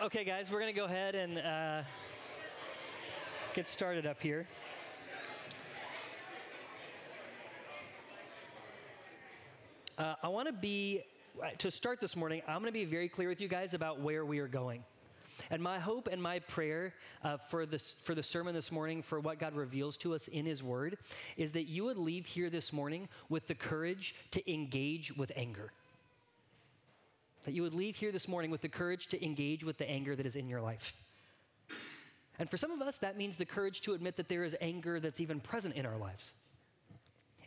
Okay, guys, we're going to go ahead and uh, get started up here. Uh, I want to be, to start this morning, I'm going to be very clear with you guys about where we are going. And my hope and my prayer uh, for, this, for the sermon this morning, for what God reveals to us in His Word, is that you would leave here this morning with the courage to engage with anger. That you would leave here this morning with the courage to engage with the anger that is in your life. And for some of us, that means the courage to admit that there is anger that's even present in our lives.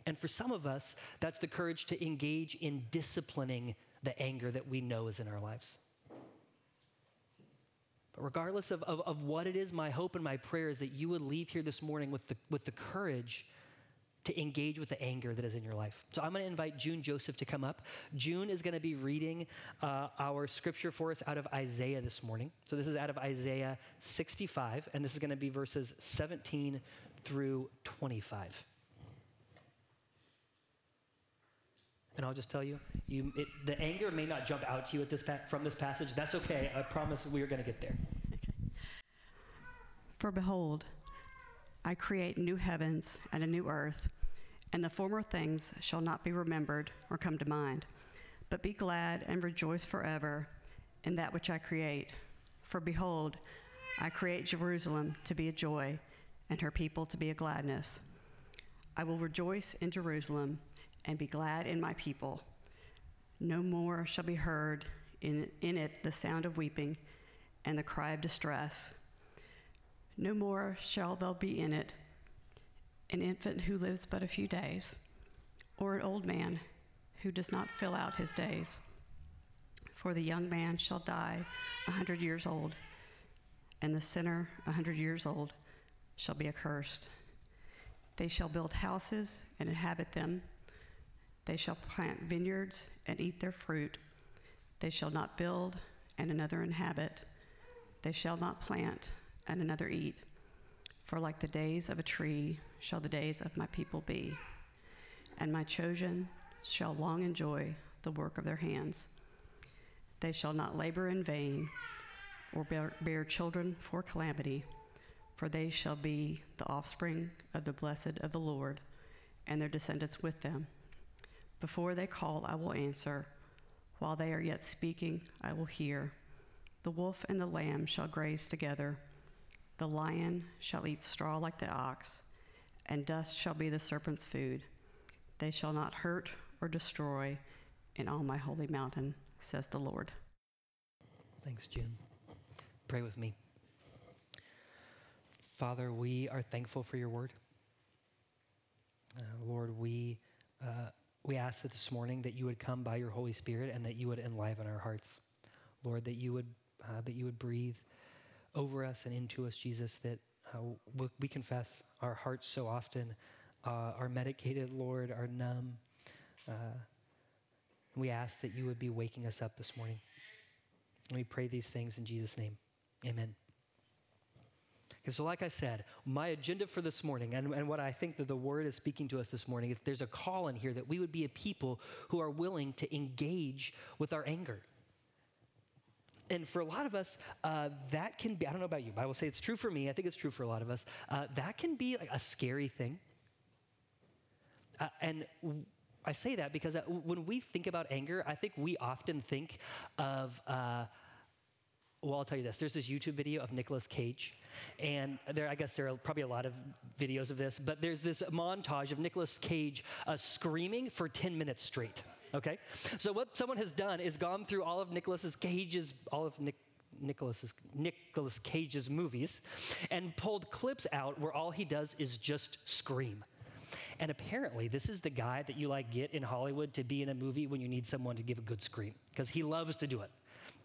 And for some of us, that's the courage to engage in disciplining the anger that we know is in our lives. But regardless of, of, of, what it is, my hope and my prayer is that you would leave here this morning with the, with the courage to engage with the anger that is in your life. So I'm going to invite June Joseph to come up. June is going to be reading uh, our scripture for us out of Isaiah this morning. So this is out of Isaiah 65, and this is going to be verses 17 through 25. And I'll just tell you, you it, the anger may not jump out to you this from this passage. That's okay. I promise we are going to get there. For behold, I create new heavens and a new earth, and the former things shall not be remembered or come to mind. But be glad and rejoice forever in that which I create. For behold, I create Jerusalem to be a joy, and her people to be a gladness. I will rejoice in Jerusalem and be glad in my people. No more shall be heard in, in it the sound of weeping and the cry of distress. No more shall there be in it an infant who lives but a few days, or an old man who does not fill out his days. For the young man shall die a hundred years old, and the sinner a hundred years old shall be accursed. They shall build houses and inhabit them they shall plant vineyards and eat their fruit. They shall not build and another inhabit. They shall not plant and another eat. For like the days of a tree shall the days of my people be. And my chosen shall long enjoy the work of their hands. They shall not labor in vain or bear, bear children for calamity, for they shall be the offspring of the blessed of the Lord, and their descendants with them. Before they call, I will answer. While they are yet speaking, I will hear. The wolf and the lamb shall graze together. The lion shall eat straw like the ox, and dust shall be the serpent's food. They shall not hurt or destroy in all my holy mountain, says the Lord. Thanks, Jim. Pray with me. Father, we are thankful for your word. Uh, Lord, we. Uh, we ask that this morning that you would come by your Holy Spirit and that you would enliven our hearts. Lord, that you would, uh, that you would breathe over us and into us, Jesus, that uh, we, confess our hearts so often uh, are medicated, Lord, are numb. Uh, we ask that you would be waking us up this morning. And we pray these things in Jesus' name. Amen. Okay, so, like I said, my agenda for this morning and, and what I think that the word is speaking to us this morning is there's a call in here that we would be a people who are willing to engage with our anger. And for a lot of us, uh, that can be, I don't know about you, but I will say it's true for me. I think it's true for a lot of us. Uh, that can be like a scary thing. Uh, and I say that because uh, when we think about anger, I think we often think of uh, well, I'll tell you this. There's this YouTube video of Nicolas Cage, and there, I guess there are probably a lot of videos of this, but there's this montage of Nicolas Cage uh, screaming for 10 minutes straight. Okay, so what someone has done is gone through all of Nicolas Cage's, all of Nick. Nicholas's, Nicolas Cage's movies and pulled clips out where all he does is just scream. And apparently, this is the guy that you like get in Hollywood to be in a movie when you need someone to give a good scream because he loves to do it.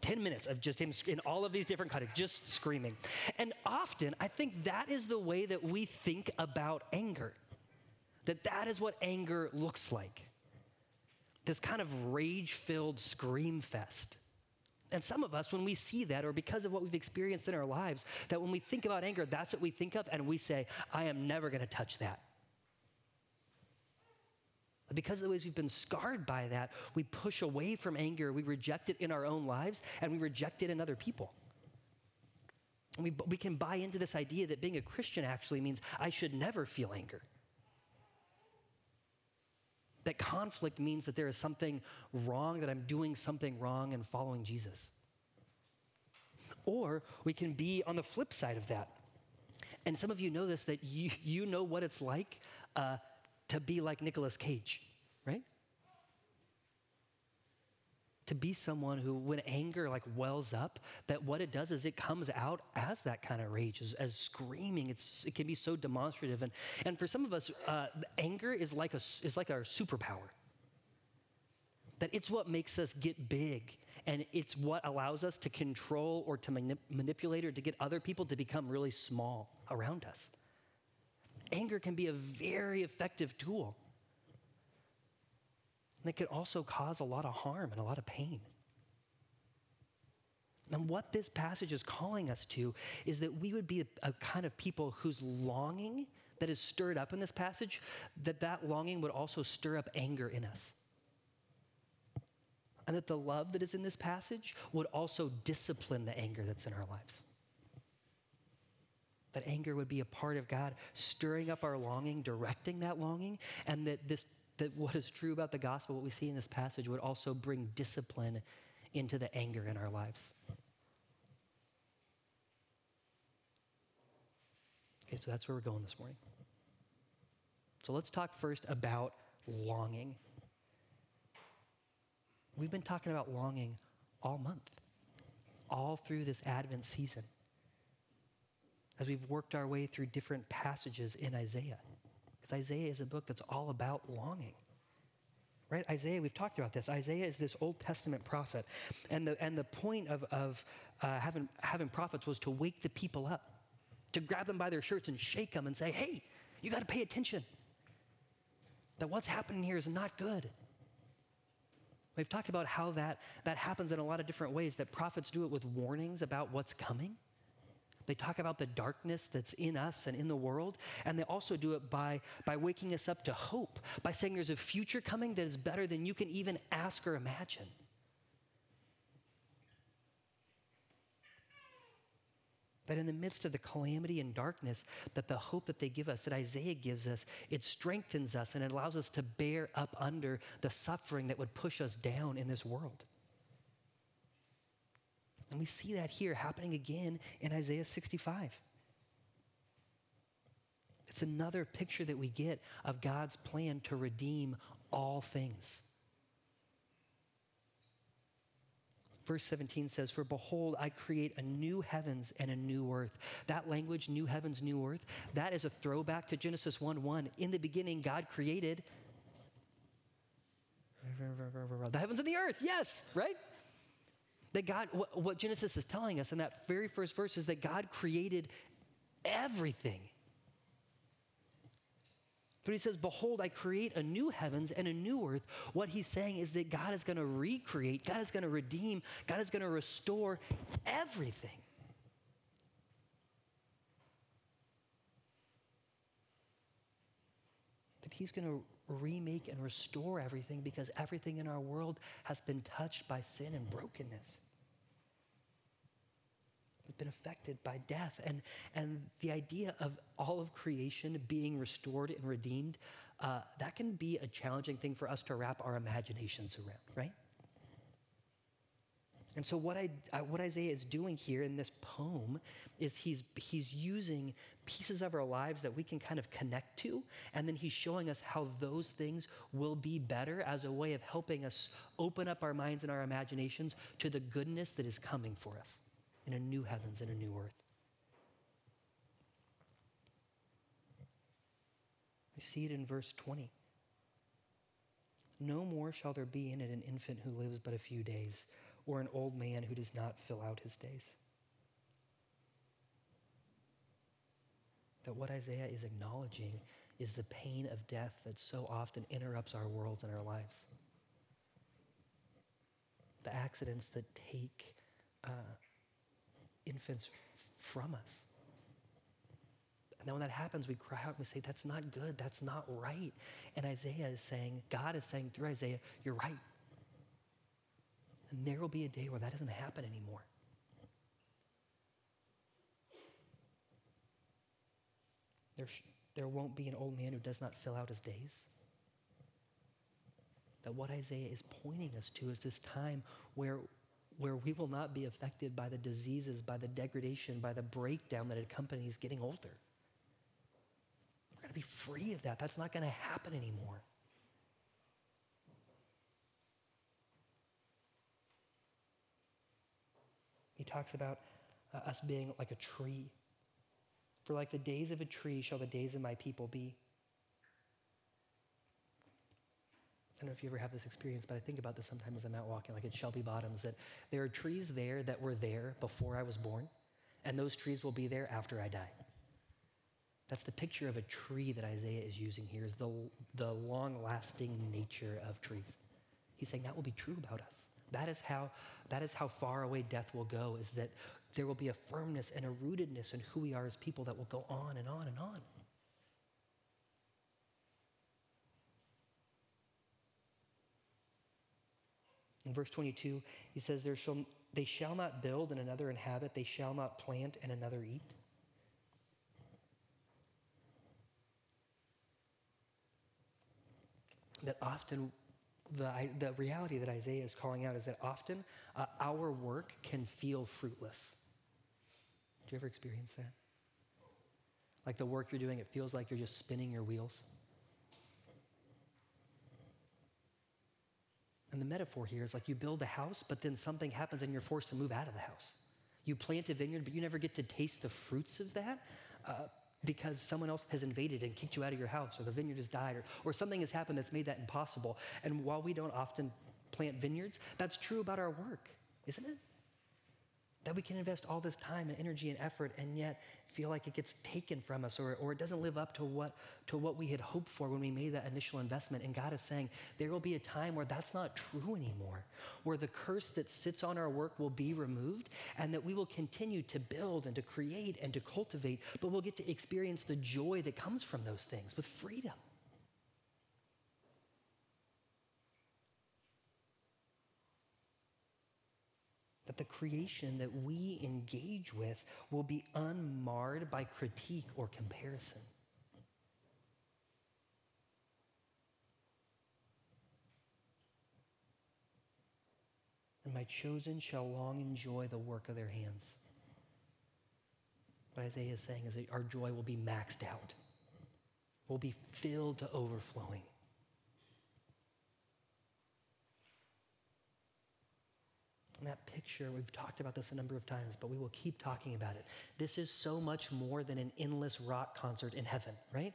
10 minutes of just him in all of these different cuttings, just screaming. And often, I think that is the way that we think about anger. That that is what anger looks like. This kind of rage-filled scream fest. And some of us, when we see that, or because of what we've experienced in our lives, that when we think about anger, that's what we think of, and we say, I am never gonna touch that. But because of the ways we've been scarred by that, we push away from anger, we reject it in our own lives, and we reject it in other people. And we, we can buy into this idea that being a Christian actually means I should never feel anger. That conflict means that there is something wrong, that I'm doing something wrong and following Jesus. Or we can be on the flip side of that. And some of you know this that you, you know what it's like uh, to be like Nicolas Cage, right? To be someone who when anger like wells up that what it does is it comes out as that kind of rage as, as screaming. It's, it can be so demonstrative. And, and for some of us uh, anger is like, a, is like our superpower. That it's what makes us get big and it's what allows us to control or to manip- manipulate or to get other people to become really small around us. Anger can be a very effective tool and it could also cause a lot of harm and a lot of pain. And what this passage is calling us to is that we would be a, a, kind of people whose longing that is stirred up in this passage, that that longing would also stir up anger in us. And that the love that is in this passage would also discipline the anger that's in our lives. That anger would be a part of God stirring up our longing, directing that longing, and that this that what is true about the gospel, what we see in this passage, would also bring discipline into the anger in our lives. Okay, so that's where we're going this morning. So let's talk first about longing. We've been talking about longing all month, all through this Advent season, as we've worked our way through different passages in Isaiah. Because Isaiah is a book that's all about longing. Right? Isaiah, we've talked about this. Isaiah is this Old Testament prophet. And the, and the point of, of uh, having, having prophets was to wake the people up, to grab them by their shirts and shake them and say, hey, you got to pay attention. That what's happening here is not good. We've talked about how that, that happens in a lot of different ways, that prophets do it with warnings about what's coming. They talk about the darkness that's in us and in the world, and they also do it by, by waking us up to hope, by saying there's a future coming that is better than you can even ask or imagine. That in the midst of the calamity and darkness, that the hope that they give us, that Isaiah gives us, it strengthens us and it allows us to bear up under the suffering that would push us down in this world. And we see that here happening again in Isaiah 65. It's another picture that we get of God's plan to redeem all things. Verse 17 says, For behold, I create a new heavens and a new earth. That language, new heavens, new earth, that is a throwback to Genesis 1 1. In the beginning, God created the heavens and the earth. Yes, right? That God, what, what Genesis is telling us in that very first verse is that God created everything. But he says, Behold, I create a new heavens and a new earth. What he's saying is that God is going to recreate, God is going to redeem, God is going to restore everything. That he's going to remake and restore everything because everything in our world has been touched by sin and brokenness been affected by death. And, and the idea of all of creation being restored and redeemed, uh, that can be a challenging thing for us to wrap our imaginations around, right? And so what, I, uh, what Isaiah is doing here in this poem is he's, he's using pieces of our lives that we can kind of connect to, and then he's showing us how those things will be better as a way of helping us open up our minds and our imaginations to the goodness that is coming for us in a new heavens and a new earth. We see it in verse 20. No more shall there be in it an infant who lives but a few days, or an old man who does not fill out his days. That what Isaiah is acknowledging is the pain of death that so often interrupts our worlds and our lives. The accidents that take uh, infants from us. And then when that happens, we cry out and we say, That's not good. That's not right. And Isaiah is saying, God is saying through Isaiah, You're right. And there will be a day where that doesn't happen anymore. There, sh- there won't be an old man who does not fill out his days. That what Isaiah is pointing us to is this time where, where we will not be affected by the diseases, by the degradation, by the breakdown that accompanies getting older. We're going to be free of that. That's not going to happen anymore. He talks about uh, us being like a tree. For like the days of a tree shall the days of my people be. I don't know if you ever have this experience, but I think about this sometimes as I'm out walking, like at Shelby Bottoms, that there are trees there that were there before I was born, and those trees will be there after I die. That's the picture of a tree that Isaiah is using here, is the, the long lasting nature of trees. He's saying that will be true about us. That is how that is how far away death will go, is that there will be a firmness and a rootedness in who we are as people that will go on and on and on. In verse 22, he says, there shall, They shall not build and another inhabit, they shall not plant and another eat. That often the, the reality that Isaiah is calling out is that often uh, our work can feel fruitless. Do you ever experience that? Like the work you're doing, it feels like you're just spinning your wheels. And the metaphor here is like you build a house, but then something happens and you're forced to move out of the house. You plant a vineyard, but you never get to taste the fruits of that. Uh, because someone else has invaded and kicked you out of your house, or the vineyard has died, or, or something has happened that's made that impossible. And while we don't often plant vineyards, that's true about our work, isn't it? That we can invest all this time and energy and effort and yet feel like it gets taken from us or, or it doesn't live up to what, to what we had hoped for when we made that initial investment. And God is saying there will be a time where that's not true anymore, where the curse that sits on our work will be removed and that we will continue to build and to create and to cultivate, but we'll get to experience the joy that comes from those things with freedom. The creation that we engage with will be unmarred by critique or comparison. And my chosen shall long enjoy the work of their hands. What Isaiah is saying is that our joy will be maxed out, will be filled to overflowing. And that picture, we've talked about this a number of times, but we will keep talking about it. This is so much more than an endless rock concert in heaven, right?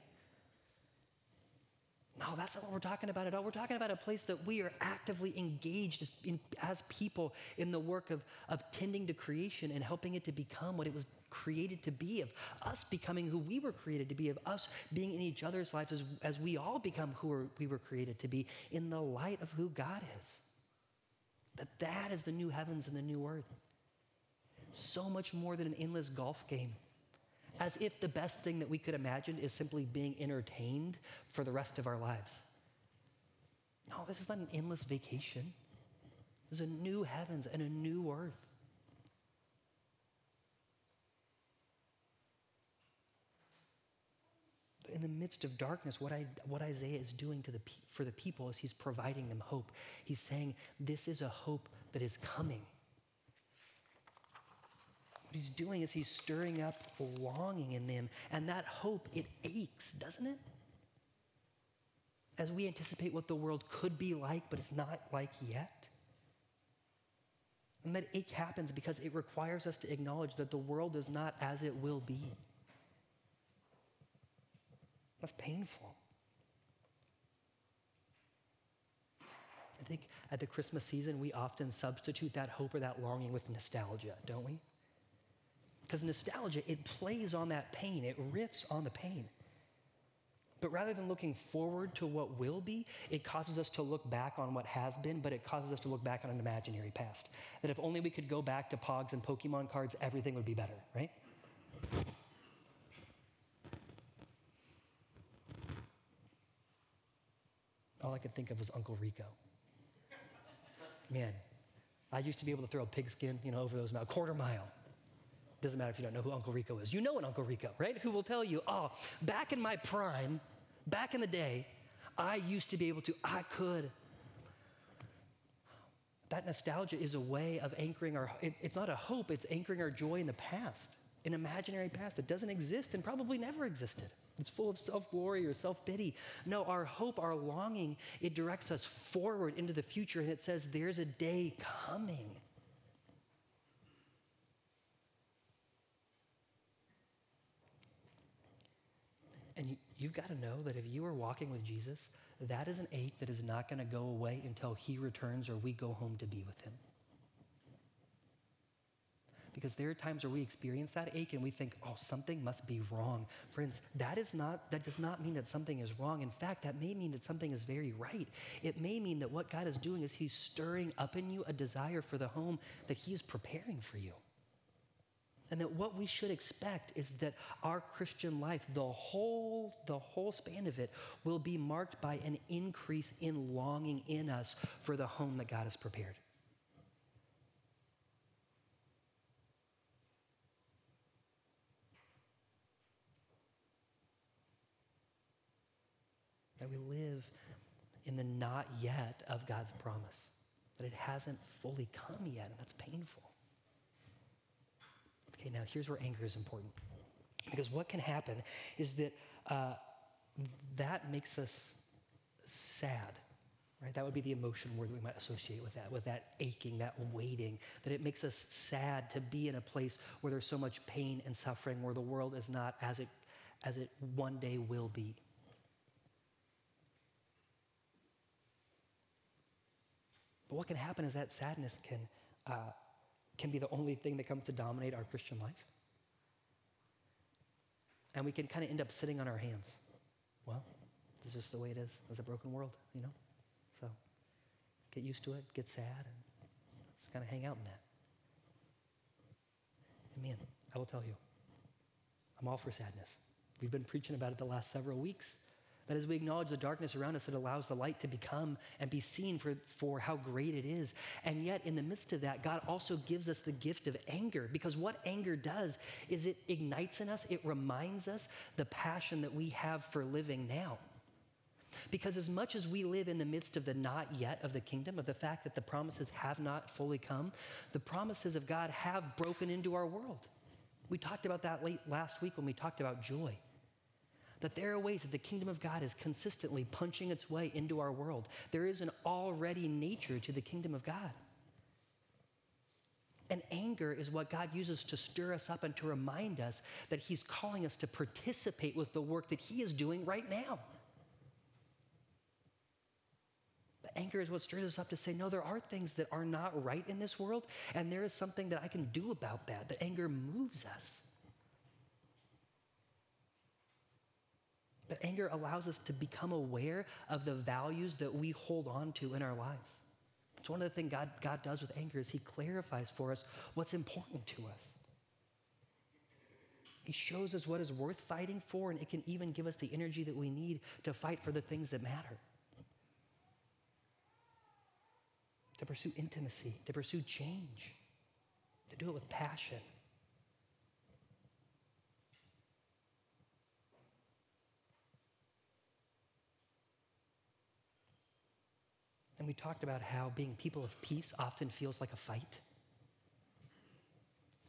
No, that's not what we're talking about at all. We're talking about a place that we are actively engaged as, in, as people in the work of, of tending to creation and helping it to become what it was created to be, of us becoming who we were created to be, of us being in each other's lives as, as we all become who we were created to be in the light of who God is. That that is the new heavens and the new earth. So much more than an endless golf game. As if the best thing that we could imagine is simply being entertained for the rest of our lives. No, this is not an endless vacation. There's a new heavens and a new earth. In the midst of darkness, what, I, what Isaiah is doing the, for the people is he's providing them hope. He's saying, This is a hope that is coming. What he's doing is he's stirring up longing in them, and that hope, it aches, doesn't it? As we anticipate what the world could be like, but it's not like yet. And that ache happens because it requires us to acknowledge that the world is not as it will be. That's painful. I think at the Christmas season, we often substitute that hope or that longing with nostalgia, don't we? Because nostalgia, it plays on that pain, it riffs on the pain. But rather than looking forward to what will be, it causes us to look back on what has been, but it causes us to look back on an imaginary past. That if only we could go back to Pogs and Pokemon cards, everything would be better, right? All I could think of was Uncle Rico. Man, I used to be able to throw a pigskin, you know, over those miles, a quarter mile. Doesn't matter if you don't know who Uncle Rico is. You know an Uncle Rico, right? Who will tell you, oh, back in my prime, back in the day, I used to be able to, I could. That nostalgia is a way of anchoring our, it, it's not a hope, it's anchoring our joy in the past, an imaginary past that doesn't exist and probably never existed. It's full of self glory or self pity. No, our hope, our longing, it directs us forward into the future and it says there's a day coming. And you, you've got to know that if you are walking with Jesus, that is an ache that is not going to go away until he returns or we go home to be with him. Because there are times where we experience that ache and we think, oh, something must be wrong. Friends, that is not that does not mean that something is wrong. In fact, that may mean that something is very right. It may mean that what God is doing is He's stirring up in you a desire for the home that He is preparing for you. And that what we should expect is that our Christian life, the whole, the whole span of it, will be marked by an increase in longing in us for the home that God has prepared. That we live in the not yet of God's promise, that it hasn't fully come yet, and that's painful. Okay, now here's where anger is important. Because what can happen is that uh, that makes us sad, right? That would be the emotion word that we might associate with that, with that aching, that waiting, that it makes us sad to be in a place where there's so much pain and suffering, where the world is not as it, as it one day will be. But what can happen is that sadness can, uh, can be the only thing that comes to dominate our Christian life. And we can kind of end up sitting on our hands. Well, this is just the way it is as a broken world, you know? So get used to it, get sad, and just kind of hang out in that. And man, I will tell you, I'm all for sadness. We've been preaching about it the last several weeks. That as we acknowledge the darkness around us, it allows the light to become and be seen for, for how great it is. And yet, in the midst of that, God also gives us the gift of anger because what anger does is it ignites in us, it reminds us the passion that we have for living now. Because as much as we live in the midst of the not yet of the kingdom, of the fact that the promises have not fully come, the promises of God have broken into our world. We talked about that late last week when we talked about joy that there are ways that the kingdom of God is consistently punching its way into our world. There is an already nature to the kingdom of God. And anger is what God uses to stir us up and to remind us that He's calling us to participate with the work that He is doing right now. The anger is what stirs us up to say, no, there are things that are not right in this world, and there is something that I can do about that. The anger moves us. But anger allows us to become aware of the values that we hold on to in our lives. It's one of the things God, God does with anger is he clarifies for us what's important to us. He shows us what is worth fighting for, and it can even give us the energy that we need to fight for the things that matter. To pursue intimacy, to pursue change, to do it with passion. And we talked about how being people of peace often feels like a fight.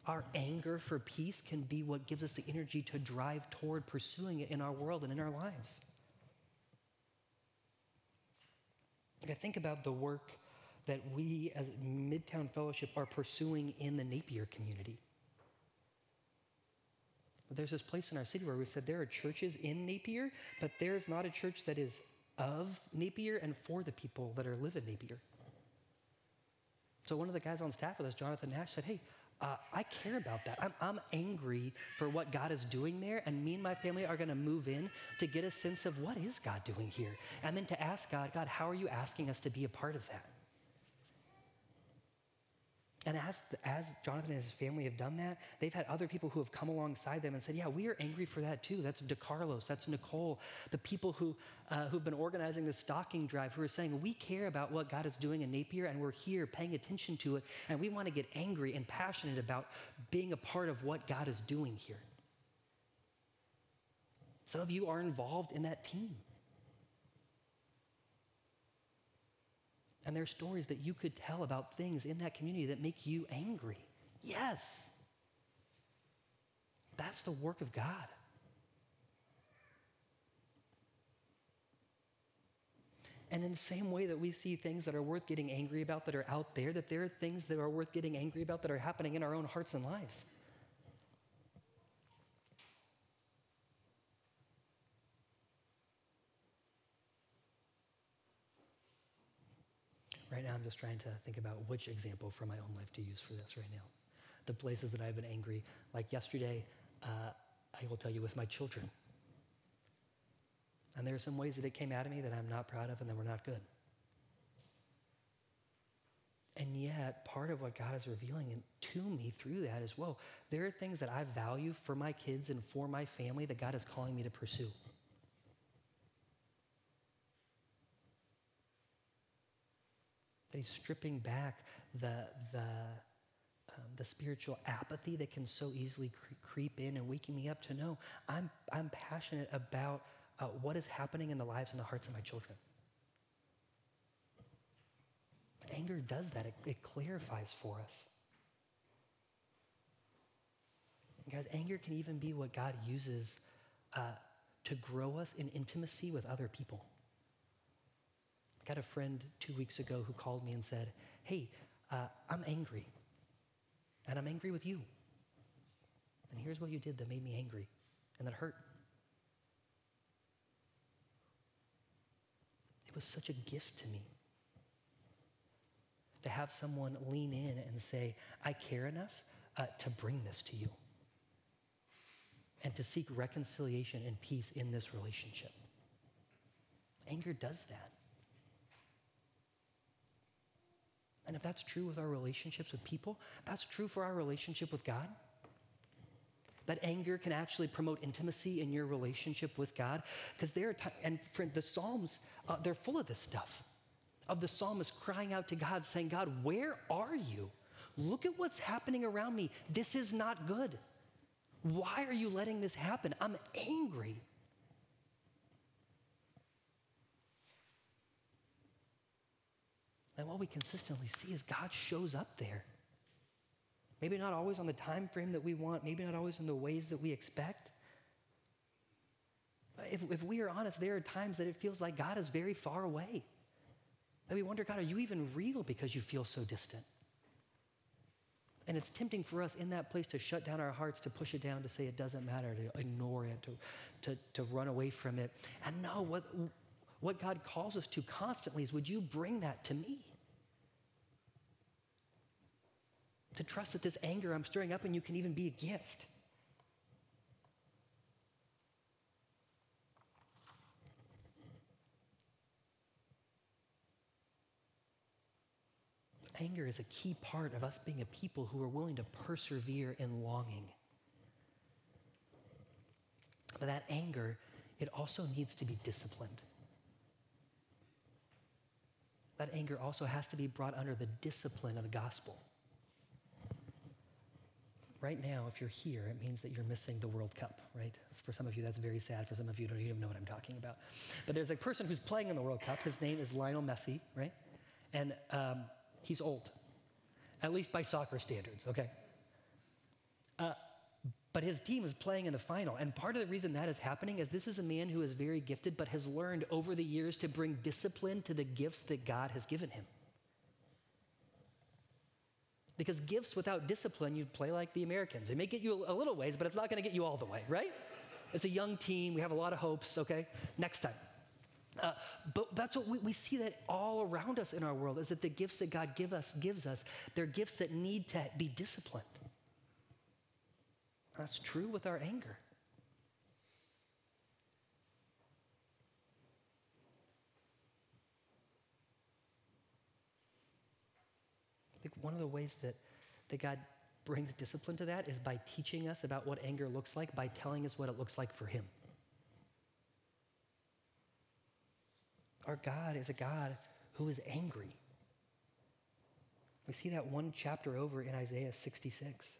Our anger for peace can be what gives us the energy to drive toward pursuing it in our world and in our lives. I think about the work that we as Midtown Fellowship are pursuing in the Napier community. There's this place in our city where we said there are churches in Napier, but there's not a church that is of Napier and for the people that are live in Napier. So one of the guys on staff with us, Jonathan Nash, said, hey, uh, I care about that. I'm, I'm angry for what God is doing there, and me and my family are going to move in to get a sense of what is God doing here, and then to ask God, God, how are you asking us to be a part of that? And as, as Jonathan and his family have done that, they've had other people who have come alongside them and said, Yeah, we are angry for that too. That's DeCarlos, that's Nicole, the people who, uh, who've been organizing the stocking drive, who are saying, We care about what God is doing in Napier and we're here paying attention to it, and we want to get angry and passionate about being a part of what God is doing here. Some of you are involved in that team. And there are stories that you could tell about things in that community that make you angry. Yes. That's the work of God. And in the same way that we see things that are worth getting angry about that are out there, that there are things that are worth getting angry about that are happening in our own hearts and lives. Right now, I'm just trying to think about which example from my own life to use for this right now. The places that I've been angry, like yesterday, uh, I will tell you with my children. And there are some ways that it came out of me that I'm not proud of and that were not good. And yet, part of what God is revealing to me through that is whoa, there are things that I value for my kids and for my family that God is calling me to pursue. That he's stripping back the, the, um, the spiritual apathy that can so easily cre- creep in and waking me up to know I'm, I'm passionate about uh, what is happening in the lives and the hearts of my children. Anger does that, it, it clarifies for us. Guys, anger can even be what God uses uh, to grow us in intimacy with other people. I got a friend two weeks ago who called me and said, Hey, uh, I'm angry. And I'm angry with you. And here's what you did that made me angry and that hurt. It was such a gift to me to have someone lean in and say, I care enough uh, to bring this to you and to seek reconciliation and peace in this relationship. Anger does that. And if that's true with our relationships with people, that's true for our relationship with God. That anger can actually promote intimacy in your relationship with God. Because there are times, and the Psalms, uh, they're full of this stuff. Of the psalmist crying out to God, saying, God, where are you? Look at what's happening around me. This is not good. Why are you letting this happen? I'm angry. What we consistently see is God shows up there. Maybe not always on the time frame that we want, maybe not always in the ways that we expect. If, if we are honest, there are times that it feels like God is very far away. That we wonder, God, are you even real because you feel so distant? And it's tempting for us in that place to shut down our hearts, to push it down, to say it doesn't matter, to ignore it, to, to, to run away from it. And no, what, what God calls us to constantly is would you bring that to me? To trust that this anger I'm stirring up in you can even be a gift. Anger is a key part of us being a people who are willing to persevere in longing. But that anger, it also needs to be disciplined. That anger also has to be brought under the discipline of the gospel. Right now, if you're here, it means that you're missing the World Cup, right? For some of you, that's very sad. For some of you, you don't even know what I'm talking about. But there's a person who's playing in the World Cup. His name is Lionel Messi, right? And um, he's old, at least by soccer standards, okay? Uh, but his team is playing in the final. And part of the reason that is happening is this is a man who is very gifted, but has learned over the years to bring discipline to the gifts that God has given him. Because gifts without discipline, you play like the Americans. They may get you a little ways, but it's not going to get you all the way, right? It's a young team. We have a lot of hopes, okay? Next time. Uh, but that's what we, we see that all around us in our world is that the gifts that God give us, gives us, they're gifts that need to be disciplined. That's true with our anger. One of the ways that that God brings discipline to that is by teaching us about what anger looks like, by telling us what it looks like for Him. Our God is a God who is angry. We see that one chapter over in Isaiah 66.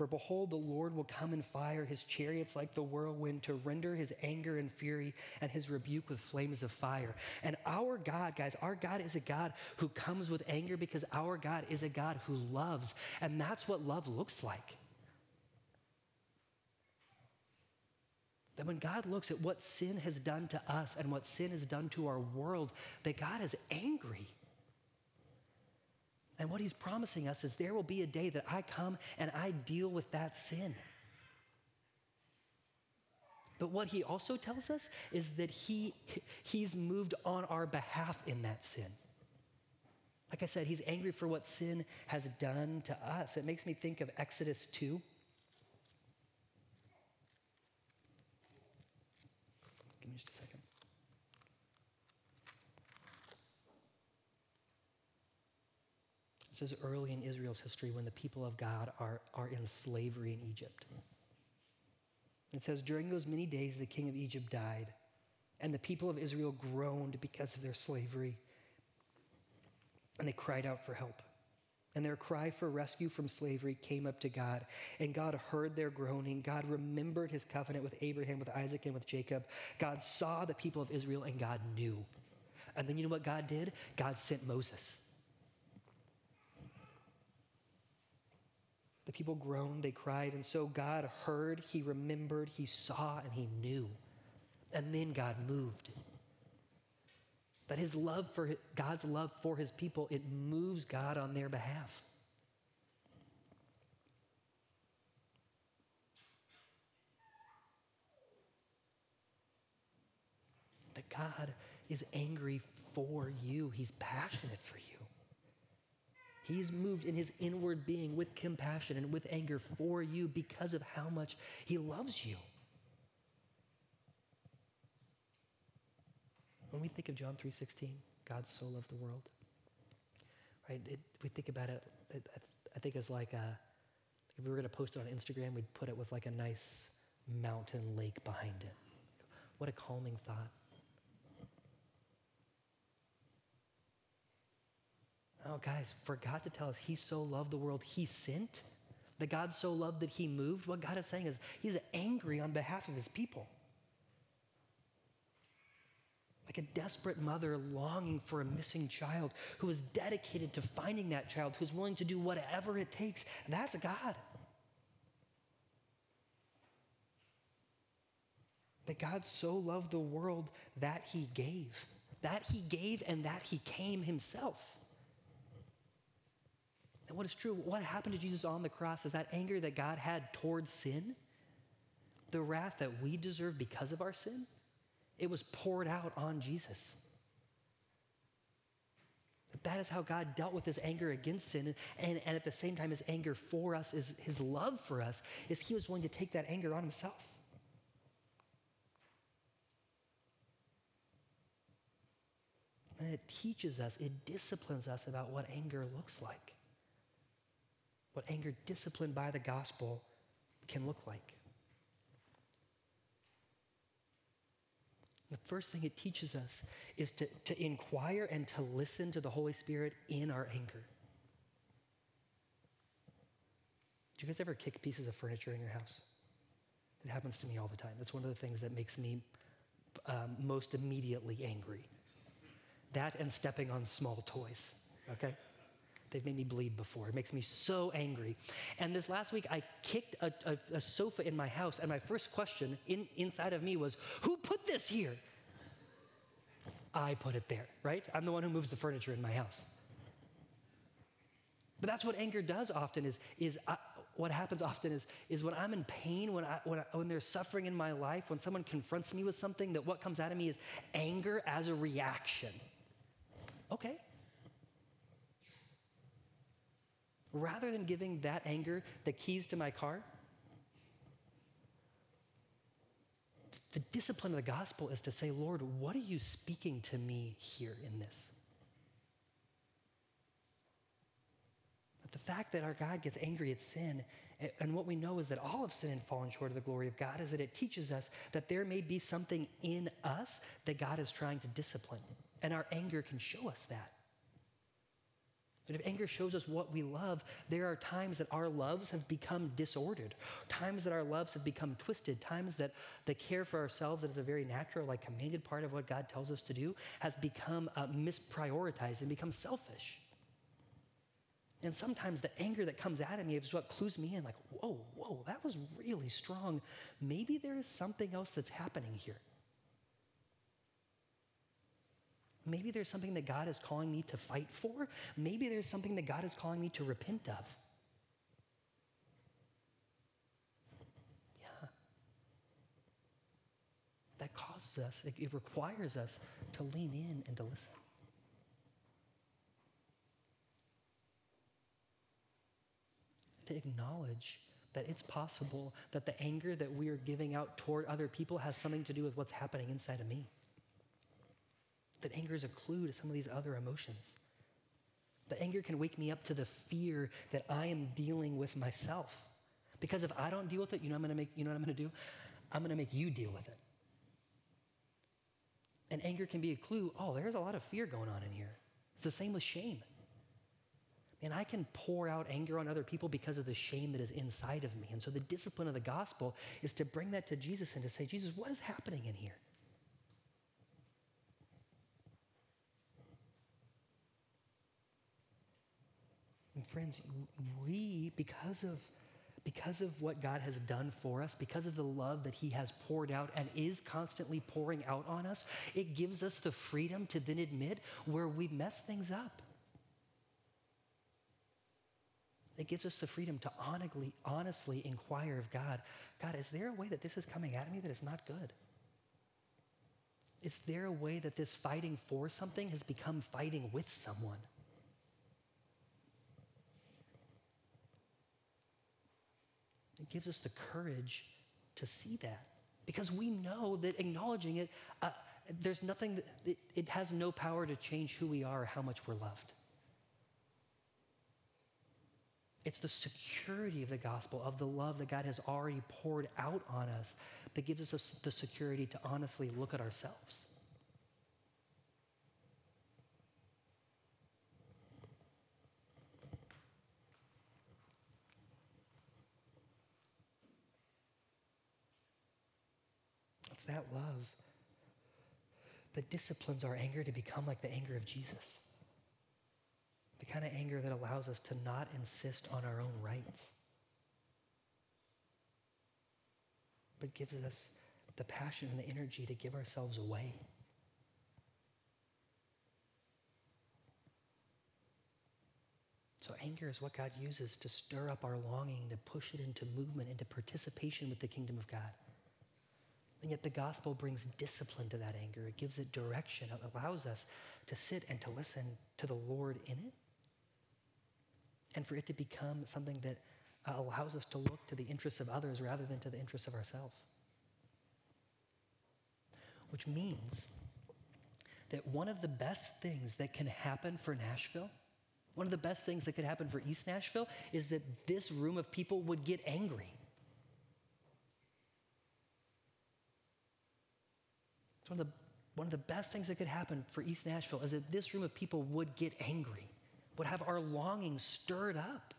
For behold, the Lord will come in fire, his chariots like the whirlwind, to render his anger and fury and his rebuke with flames of fire. And our God, guys, our God is a God who comes with anger because our God is a God who loves. And that's what love looks like. That when God looks at what sin has done to us and what sin has done to our world, that God is angry. And what he's promising us is there will be a day that I come and I deal with that sin. But what he also tells us is that he, he's moved on our behalf in that sin. Like I said, he's angry for what sin has done to us. It makes me think of Exodus 2. Give me just a second. This is early in Israel's history when the people of God are, are in slavery in Egypt. It says, During those many days, the king of Egypt died, and the people of Israel groaned because of their slavery, and they cried out for help. And their cry for rescue from slavery came up to God. And God heard their groaning. God remembered his covenant with Abraham, with Isaac, and with Jacob. God saw the people of Israel, and God knew. And then you know what God did? God sent Moses. The people groaned, they cried, and so God heard, he remembered, he saw, and he knew. And then God moved. But his love for God's love for his people, it moves God on their behalf. That God is angry for you. He's passionate for you. He's moved in his inward being with compassion and with anger for you because of how much he loves you. When we think of John 3:16, God so loved the world. Right? It, we think about it, it, I think it's like a, if we were going to post it on Instagram, we'd put it with like a nice mountain lake behind it. What a calming thought. Oh, guys, for God to tell us He so loved the world, He sent, that God so loved that He moved, what God is saying is He's angry on behalf of His people. Like a desperate mother longing for a missing child who is dedicated to finding that child, who's willing to do whatever it takes. That's God. That God so loved the world that He gave, that He gave, and that He came Himself. And what is true, what happened to Jesus on the cross is that anger that God had towards sin, the wrath that we deserve because of our sin, it was poured out on Jesus. That is how God dealt with his anger against sin. And, and at the same time, his anger for us is his love for us, is he was willing to take that anger on himself. And it teaches us, it disciplines us about what anger looks like, what anger disciplined by the gospel can look like. The first thing it teaches us is to, to inquire and to listen to the Holy Spirit in our anger. Do you guys ever kick pieces of furniture in your house? It happens to me all the time. That's one of the things that makes me um, most immediately angry. That and stepping on small toys, okay? They've made me bleed before. It makes me so angry. And this last week, I kicked a, a, a sofa in my house, and my first question in, inside of me was, Who put this here? I put it there, right? I'm the one who moves the furniture in my house. But that's what anger does often is, is I, what happens often is, is when I'm in pain, when, I, when, I, when there's suffering in my life, when someone confronts me with something, that what comes out of me is anger as a reaction. Okay, rather than giving that anger the keys to my car, the discipline of the gospel is to say, Lord, what are you speaking to me here in this? But the fact that our God gets angry at sin, and what we know is that all of sin and fallen short of the glory of God, is that it teaches us that there may be something in us that God is trying to discipline. And our anger can show us that. But if anger shows us what we love, there are times that our loves have become disordered, times that our loves have become twisted, times that the care for ourselves that is a very natural, like commanded part of what God tells us to do has become uh, misprioritized and become selfish. And sometimes the anger that comes out of me is what clues me in, like, whoa, whoa, that was really strong. Maybe there is something else that's happening here. Maybe there's something that God is calling me to fight for. Maybe there's something that God is calling me to repent of. Yeah. That causes us, it, it requires us to lean in and to listen. To acknowledge that it's possible that the anger that we are giving out toward other people has something to do with what's happening inside of me that anger is a clue to some of these other emotions. That anger can wake me up to the fear that I am dealing with myself. Because if I don't deal with it, you know, I'm gonna make, you know what I'm gonna do? I'm gonna make you deal with it. And anger can be a clue oh, there's a lot of fear going on in here. It's the same with shame. And I can pour out anger on other people because of the shame that is inside of me. And so the discipline of the gospel is to bring that to Jesus and to say, Jesus, what is happening in here? And friends, we, because of, because of what God has done for us, because of the love that He has poured out and is constantly pouring out on us, it gives us the freedom to then admit where we mess things up. It gives us the freedom to honestly, honestly inquire of God God, is there a way that this is coming at me that is not good? Is there a way that this fighting for something has become fighting with someone? It gives us the courage to see that because we know that acknowledging it, uh, there's nothing, that, it, it has no power to change who we are or how much we're loved. It's the security of the gospel, of the love that God has already poured out on us, that gives us the security to honestly look at ourselves. It's that love that disciplines our anger to become like the anger of Jesus. The kind of anger that allows us to not insist on our own rights, but gives us the passion and the energy to give ourselves away. So, anger is what God uses to stir up our longing, to push it into movement, into participation with the kingdom of God. And yet the gospel brings discipline to that anger. It gives it direction. It allows us to sit and to listen to the Lord in it. And for it to become something that uh, allows us to look to the interests of others rather than to the interests of ourselves. Which means that one of the best things that can happen for Nashville, one of the best things that could happen for East Nashville, is that this room of people would get angry. One of the one of the best things that could happen for East Nashville is that this room of people would get angry, would have our longing stirred up,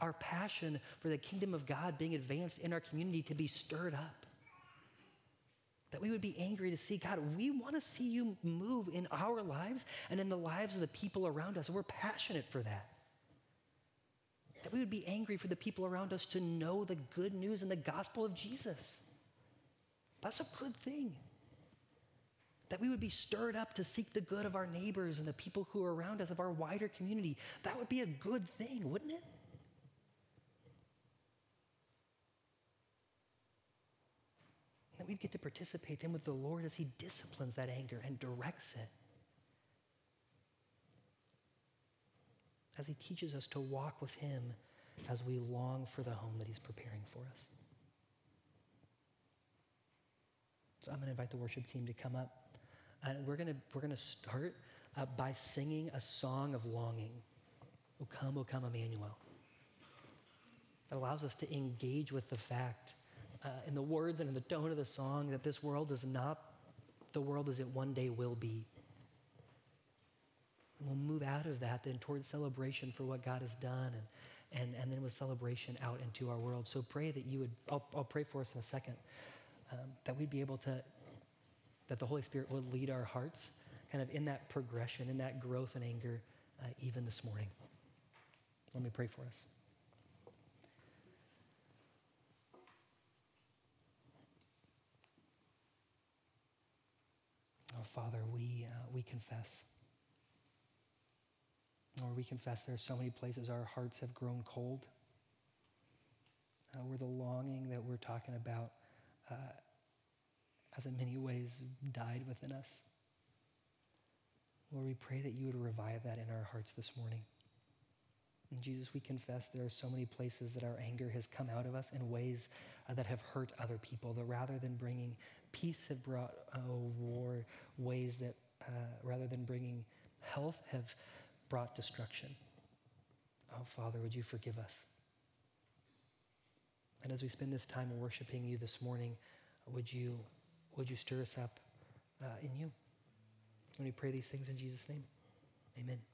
our passion for the kingdom of God being advanced in our community to be stirred up. That we would be angry to see, God, we want to see you move in our lives and in the lives of the people around us. We're passionate for that. That we would be angry for the people around us to know the good news and the gospel of Jesus. That's a good thing that we would be stirred up to seek the good of our neighbors and the people who are around us, of our wider community. That would be a good thing, wouldn't it? That we'd get to participate then with the Lord as He disciplines that anger and directs it. As He teaches us to walk with Him as we long for the home that He's preparing for us. So I'm going to invite the worship team to come up. And we're going we're to start uh, by singing a song of longing. O come, O come, Emmanuel. That allows us to engage with the fact uh, in the words and in the tone of the song that this world is not the world as it one day will be. And we'll move out of that then towards celebration for what God has done and, and, and then with celebration out into our world. So pray that you would, I'll, I'll pray for us in a second, um, that we'd be able to, that the Holy Spirit would lead our hearts kind of in that progression, in that growth and anger, uh, even this morning. Let me pray for us. Oh, Father, we, uh, we confess. Lord, we confess there are so many places our hearts have grown cold. Uh, where the longing that we're talking about uh, has in many ways died within us. Lord, we pray that you would revive that in our hearts this morning. And Jesus, we confess there are so many places that our anger has come out of us in ways uh, that have hurt other people, that rather than bringing peace have brought uh, war, ways that uh, rather than bringing health have brought destruction. Oh, Father, would you forgive us? And as we spend this time worshiping you this morning, would you, would you stir us up uh, in you? And we pray these things in Jesus' name. Amen.